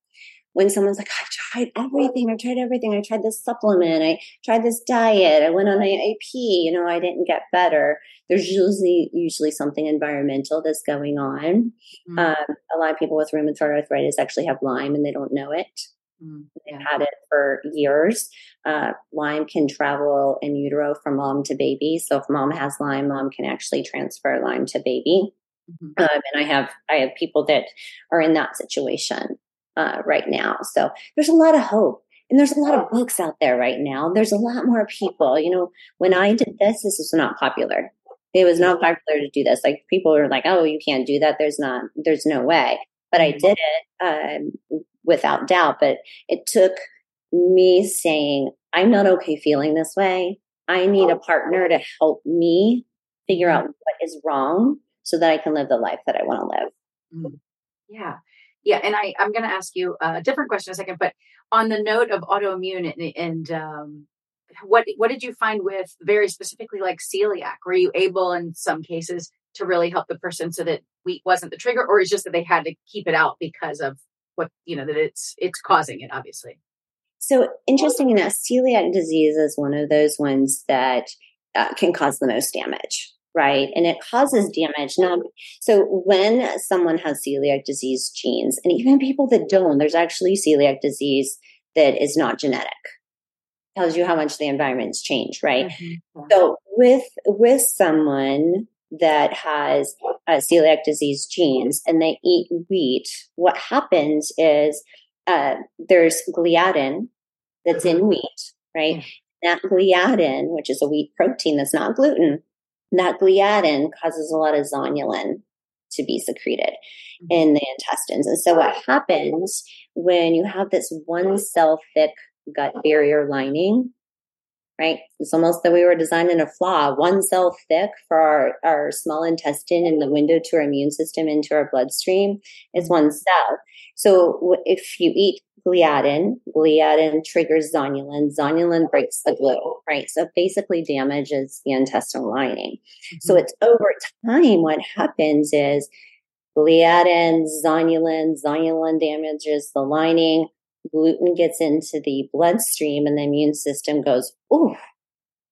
When someone's like, I've tried everything, I've tried everything, I tried this supplement, I tried this diet, I went on AIP, you know, I didn't get better. There's usually usually something environmental that's going on. Mm-hmm. Um, a lot of people with rheumatoid arthritis actually have Lyme and they don't know it. Mm, They've had it for years. Uh, Lyme can travel in utero from mom to baby. So if mom has Lyme, mom can actually transfer Lyme to baby. Mm-hmm. Um, and I have I have people that are in that situation uh, right now. So there's a lot of hope. And there's a lot of books out there right now. There's a lot more people. You know, when I did this, this was not popular. It was not popular to do this. Like people were like, "Oh, you can't do that. There's not. There's no way." But I mm-hmm. did it. Um, without doubt. But it took me saying, I'm not okay feeling this way. I need a partner to help me figure out what is wrong so that I can live the life that I want to live. Mm. Yeah. Yeah. And I, I'm going to ask you a different question in a second, but on the note of autoimmune and, and um, what, what did you find with very specifically like celiac? Were you able in some cases to really help the person so that wheat wasn't the trigger or is just that they had to keep it out because of what you know that it's it's causing it obviously. So interesting enough celiac disease is one of those ones that uh, can cause the most damage right? And it causes damage now so when someone has celiac disease genes and even people that don't there's actually celiac disease that is not genetic. Tells you how much the environment's changed right? Mm-hmm. so with with someone that has uh, celiac disease genes and they eat wheat, what happens is uh, there's gliadin that's in mm-hmm. wheat, right? That gliadin, which is a wheat protein that's not gluten, that gliadin causes a lot of zonulin to be secreted mm-hmm. in the intestines. And so what happens when you have this one cell thick gut barrier lining right? It's almost that we were designed in a flaw, one cell thick for our, our small intestine and the window to our immune system into our bloodstream is one cell. So if you eat gliadin, gliadin triggers zonulin, zonulin breaks the glue, right? So basically damages the intestinal lining. Mm-hmm. So it's over time, what happens is gliadin, zonulin, zonulin damages the lining, gluten gets into the bloodstream and the immune system goes, ooh,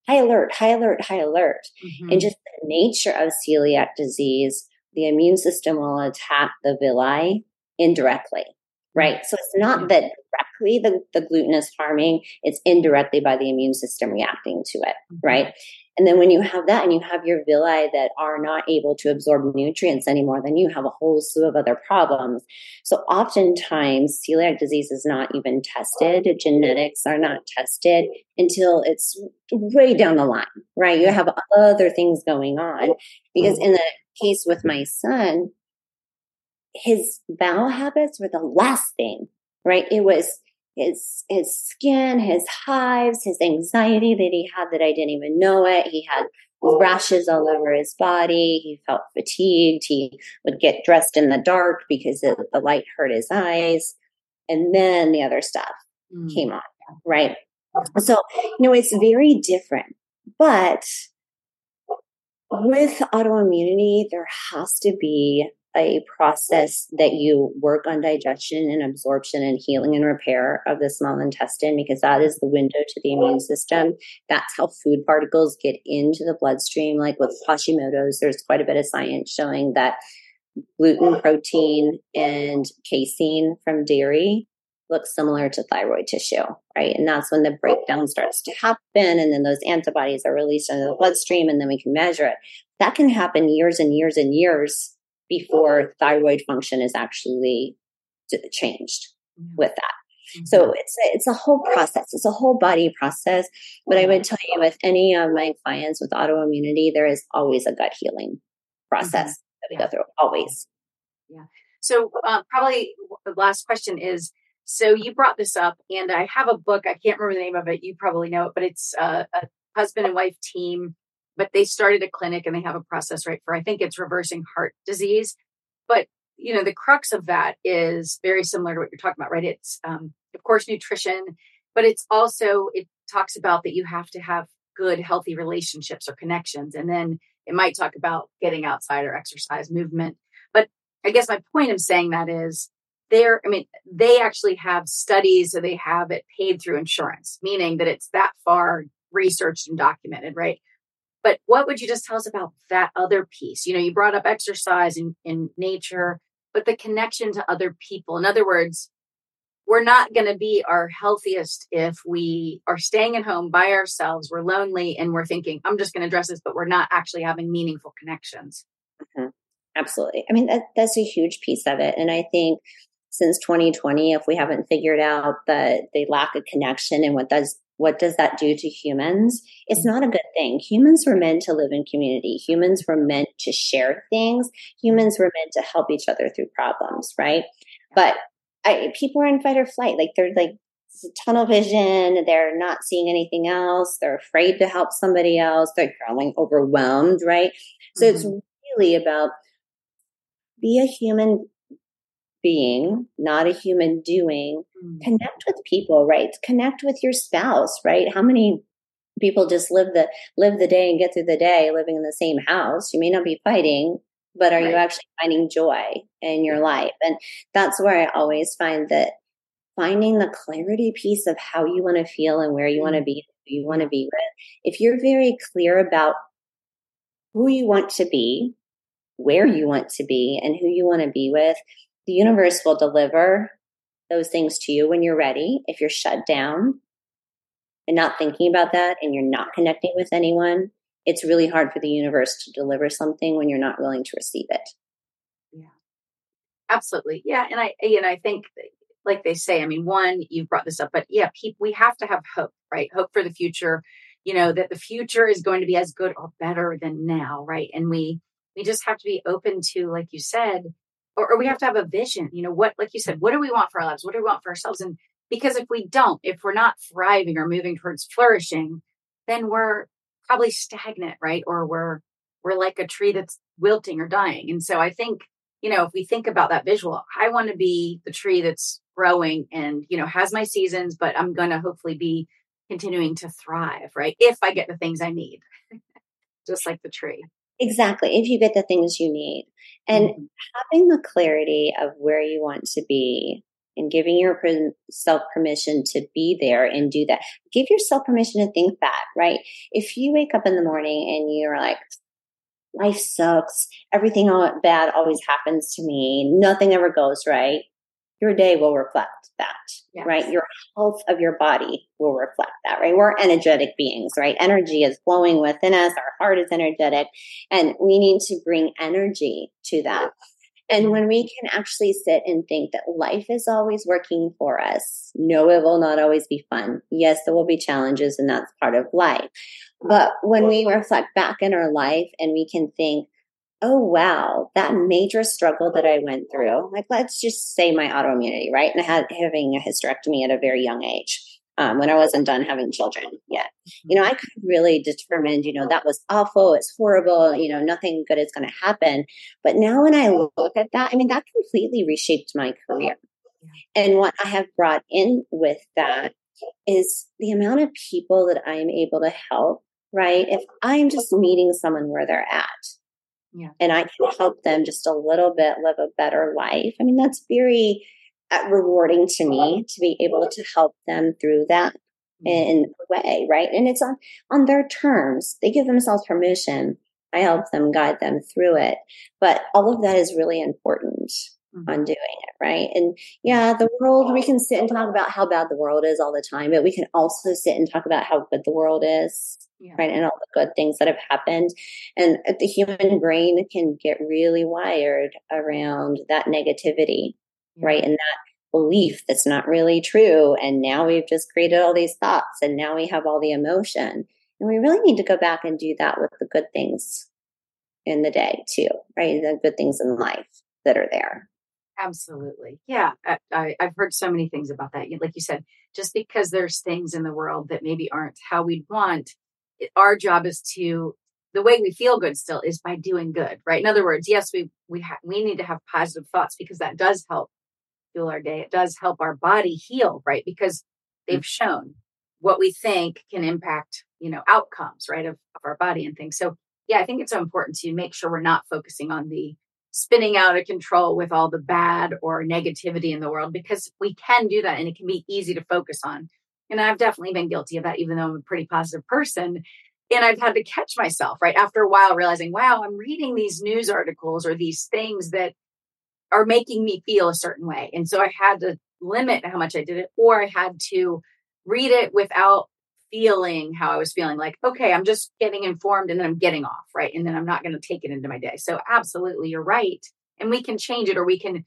high alert, high alert, high alert. Mm-hmm. And just the nature of celiac disease, the immune system will attack the villi indirectly, right? So it's not that directly the, the gluten is harming, it's indirectly by the immune system reacting to it, mm-hmm. right? And then when you have that and you have your villi that are not able to absorb nutrients anymore, then you have a whole slew of other problems. So oftentimes celiac disease is not even tested. Genetics are not tested until it's way down the line, right? You have other things going on because in the case with my son, his bowel habits were the last thing, right? It was his his skin, his hives, his anxiety that he had that I didn't even know it. He had rashes all over his body. He felt fatigued. He would get dressed in the dark because it, the light hurt his eyes. and then the other stuff mm. came on, right? So, you know, it's very different. But with autoimmunity, there has to be a process that you work on digestion and absorption and healing and repair of the small intestine because that is the window to the immune system. That's how food particles get into the bloodstream. Like with Hashimoto's, there's quite a bit of science showing that gluten, protein, and casein from dairy looks similar to thyroid tissue, right? And that's when the breakdown starts to happen. And then those antibodies are released into the bloodstream and then we can measure it. That can happen years and years and years before thyroid function is actually changed with that. Mm-hmm. So it's a, it's a whole process. It's a whole body process. But I would tell you, with any of my clients with autoimmunity, there is always a gut healing process mm-hmm. that we yeah. go through. Always. Yeah. So uh, probably the last question is. So you brought this up, and I have a book. I can't remember the name of it. You probably know it, but it's uh, a husband and wife team but they started a clinic and they have a process right for i think it's reversing heart disease. But you know the crux of that is very similar to what you're talking about right? It's um, of course nutrition but it's also it talks about that you have to have good healthy relationships or connections and then it might talk about getting outside or exercise movement. But i guess my point of saying that is they're i mean they actually have studies so they have it paid through insurance meaning that it's that far researched and documented right but what would you just tell us about that other piece? You know, you brought up exercise in, in nature, but the connection to other people. In other words, we're not going to be our healthiest if we are staying at home by ourselves. We're lonely and we're thinking, I'm just going to address this, but we're not actually having meaningful connections. Mm-hmm. Absolutely. I mean, that, that's a huge piece of it. And I think since 2020, if we haven't figured out the, the lack of connection and what does what does that do to humans? It's not a good thing. Humans were meant to live in community. Humans were meant to share things. Humans were meant to help each other through problems, right? But I, people are in fight or flight. Like they're like tunnel vision. They're not seeing anything else. They're afraid to help somebody else. They're feeling overwhelmed, right? So mm-hmm. it's really about be a human being, not a human doing. Mm. Connect with people, right? Connect with your spouse, right? How many people just live the live the day and get through the day living in the same house? You may not be fighting, but are right. you actually finding joy in your life? And that's where I always find that finding the clarity piece of how you want to feel and where you want to mm. be, who you want to be with. If you're very clear about who you want to be, where you want to be, and who you want to be with, the universe will deliver those things to you when you're ready. If you're shut down and not thinking about that and you're not connecting with anyone, it's really hard for the universe to deliver something when you're not willing to receive it. Yeah. Absolutely. Yeah, and I and I think like they say, I mean, one, you've brought this up, but yeah, people, we have to have hope, right? Hope for the future, you know, that the future is going to be as good or better than now, right? And we we just have to be open to, like you said, or, or we have to have a vision you know what like you said what do we want for our lives? What do we want for ourselves? And because if we don't if we're not thriving or moving towards flourishing then we're probably stagnant right? Or we're we're like a tree that's wilting or dying. And so i think you know if we think about that visual i want to be the tree that's growing and you know has my seasons but i'm going to hopefully be continuing to thrive right? If i get the things i need just like the tree Exactly. If you get the things you need and mm-hmm. having the clarity of where you want to be and giving yourself permission to be there and do that. Give yourself permission to think that, right? If you wake up in the morning and you're like, life sucks, everything bad always happens to me, nothing ever goes right, your day will reflect that, yes. right? Your health of your body will reflect that, right? We're energetic beings, right? Energy is flowing within us. Our heart is energetic and we need to bring energy to that. And when we can actually sit and think that life is always working for us, no, it will not always be fun. Yes, there will be challenges and that's part of life. But when we reflect back in our life and we can think, oh, wow, that major struggle that I went through, like let's just say my autoimmunity, right? And I had having a hysterectomy at a very young age. Um, when I wasn't done having children yet. You know, I could really determined, you know, that was awful, it's horrible, you know, nothing good is going to happen. But now when I look at that, I mean, that completely reshaped my career. And what I have brought in with that is the amount of people that I am able to help, right? If I'm just meeting someone where they're at, yeah. and I can help them just a little bit live a better life. I mean, that's very uh, rewarding to me to be able to help them through that mm-hmm. in a way, right? And it's on on their terms. They give themselves permission. I help them guide them through it. But all of that is really important mm-hmm. on doing it, right? And yeah, the world, we can sit and talk about how bad the world is all the time, but we can also sit and talk about how good the world is. Yeah. Right. And all the good things that have happened. And the human brain can get really wired around that negativity. Yeah. Right. And that belief that's not really true. And now we've just created all these thoughts and now we have all the emotion. And we really need to go back and do that with the good things in the day too, right? The good things in life that are there. Absolutely. Yeah. I, have heard so many things about that. Like you said, just because there's things in the world that maybe aren't how we'd want, it, our job is to, the way we feel good still is by doing good, right? In other words, yes, we, we, ha- we need to have positive thoughts because that does help fuel our day. It does help our body heal, right? Because they've mm-hmm. shown what we think can impact, you know, outcomes, right, of, of our body and things. So, yeah, I think it's so important to make sure we're not focusing on the spinning out of control with all the bad or negativity in the world because we can do that and it can be easy to focus on. And I've definitely been guilty of that, even though I'm a pretty positive person. And I've had to catch myself, right? After a while, realizing, wow, I'm reading these news articles or these things that are making me feel a certain way. And so I had to limit how much I did it, or I had to read it without feeling how I was feeling like, okay, I'm just getting informed and then I'm getting off, right? And then I'm not going to take it into my day. So, absolutely, you're right. And we can change it or we can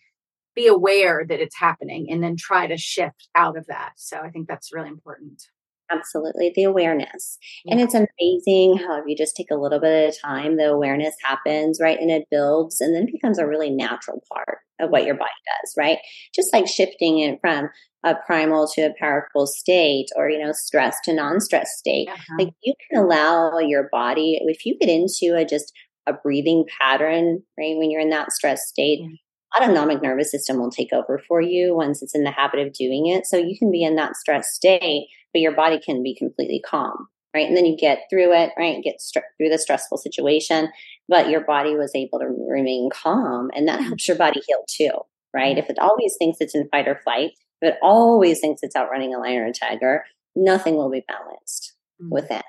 be aware that it's happening and then try to shift out of that. So, I think that's really important. Absolutely, the awareness. Yeah. And it's amazing how if you just take a little bit of time, the awareness happens, right? And it builds and then becomes a really natural part of what your body does, right? Just like shifting it from a primal to a powerful state or you know stress to non-stress state uh-huh. like you can allow your body if you get into a just a breathing pattern right when you're in that stress state mm-hmm. autonomic nervous system will take over for you once it's in the habit of doing it so you can be in that stress state but your body can be completely calm right and then you get through it right get st- through the stressful situation but your body was able to remain calm and that helps your body heal too right if it always thinks it's in fight or flight if it always thinks it's outrunning a lion or a tiger, nothing will be balanced mm-hmm. with that.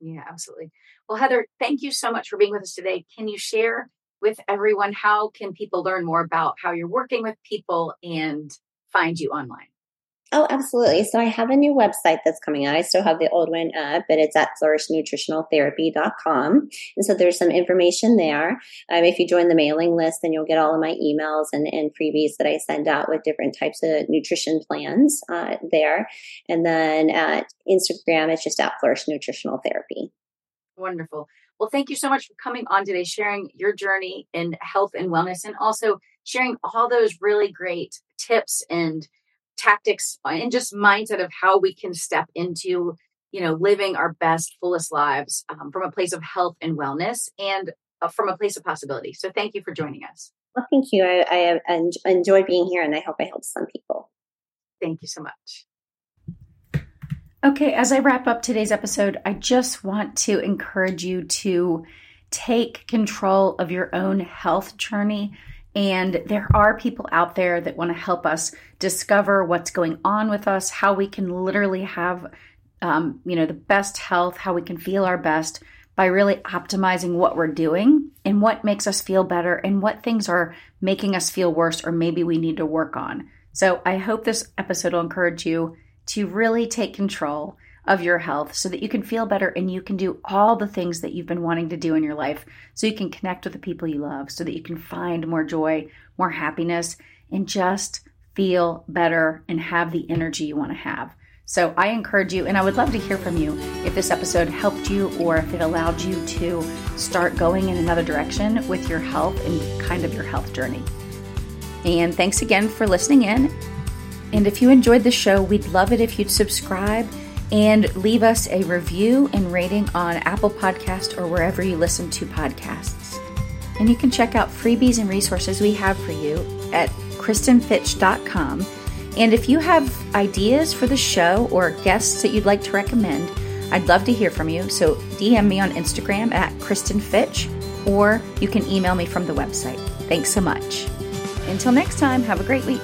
Yeah, absolutely. Well, Heather, thank you so much for being with us today. Can you share with everyone how can people learn more about how you're working with people and find you online? Oh, absolutely. So I have a new website that's coming out. I still have the old one up, but it's at flourishnutritionaltherapy.com. And so there's some information there. Um, if you join the mailing list, then you'll get all of my emails and, and freebies that I send out with different types of nutrition plans uh, there. And then at Instagram, it's just at Flourish Nutritional Therapy. Wonderful. Well, thank you so much for coming on today, sharing your journey in health and wellness, and also sharing all those really great tips and tactics and just mindset of how we can step into you know living our best fullest lives um, from a place of health and wellness and uh, from a place of possibility. So thank you for joining us. Well thank you. I, I enjoy being here and i hope i help some people. Thank you so much. Okay as i wrap up today's episode i just want to encourage you to take control of your own health journey and there are people out there that want to help us discover what's going on with us, how we can literally have, um, you know, the best health, how we can feel our best by really optimizing what we're doing and what makes us feel better and what things are making us feel worse or maybe we need to work on. So I hope this episode will encourage you to really take control of your health so that you can feel better and you can do all the things that you've been wanting to do in your life so you can connect with the people you love, so that you can find more joy, more happiness, and just feel better and have the energy you want to have. So I encourage you, and I would love to hear from you if this episode helped you or if it allowed you to start going in another direction with your health and kind of your health journey. And thanks again for listening in. And if you enjoyed the show, we'd love it if you'd subscribe and leave us a review and rating on Apple Podcast or wherever you listen to podcasts. And you can check out freebies and resources we have for you at kristinfitch.com. And if you have ideas for the show or guests that you'd like to recommend, I'd love to hear from you. So DM me on Instagram at kristenfitch or you can email me from the website. Thanks so much. Until next time, have a great week.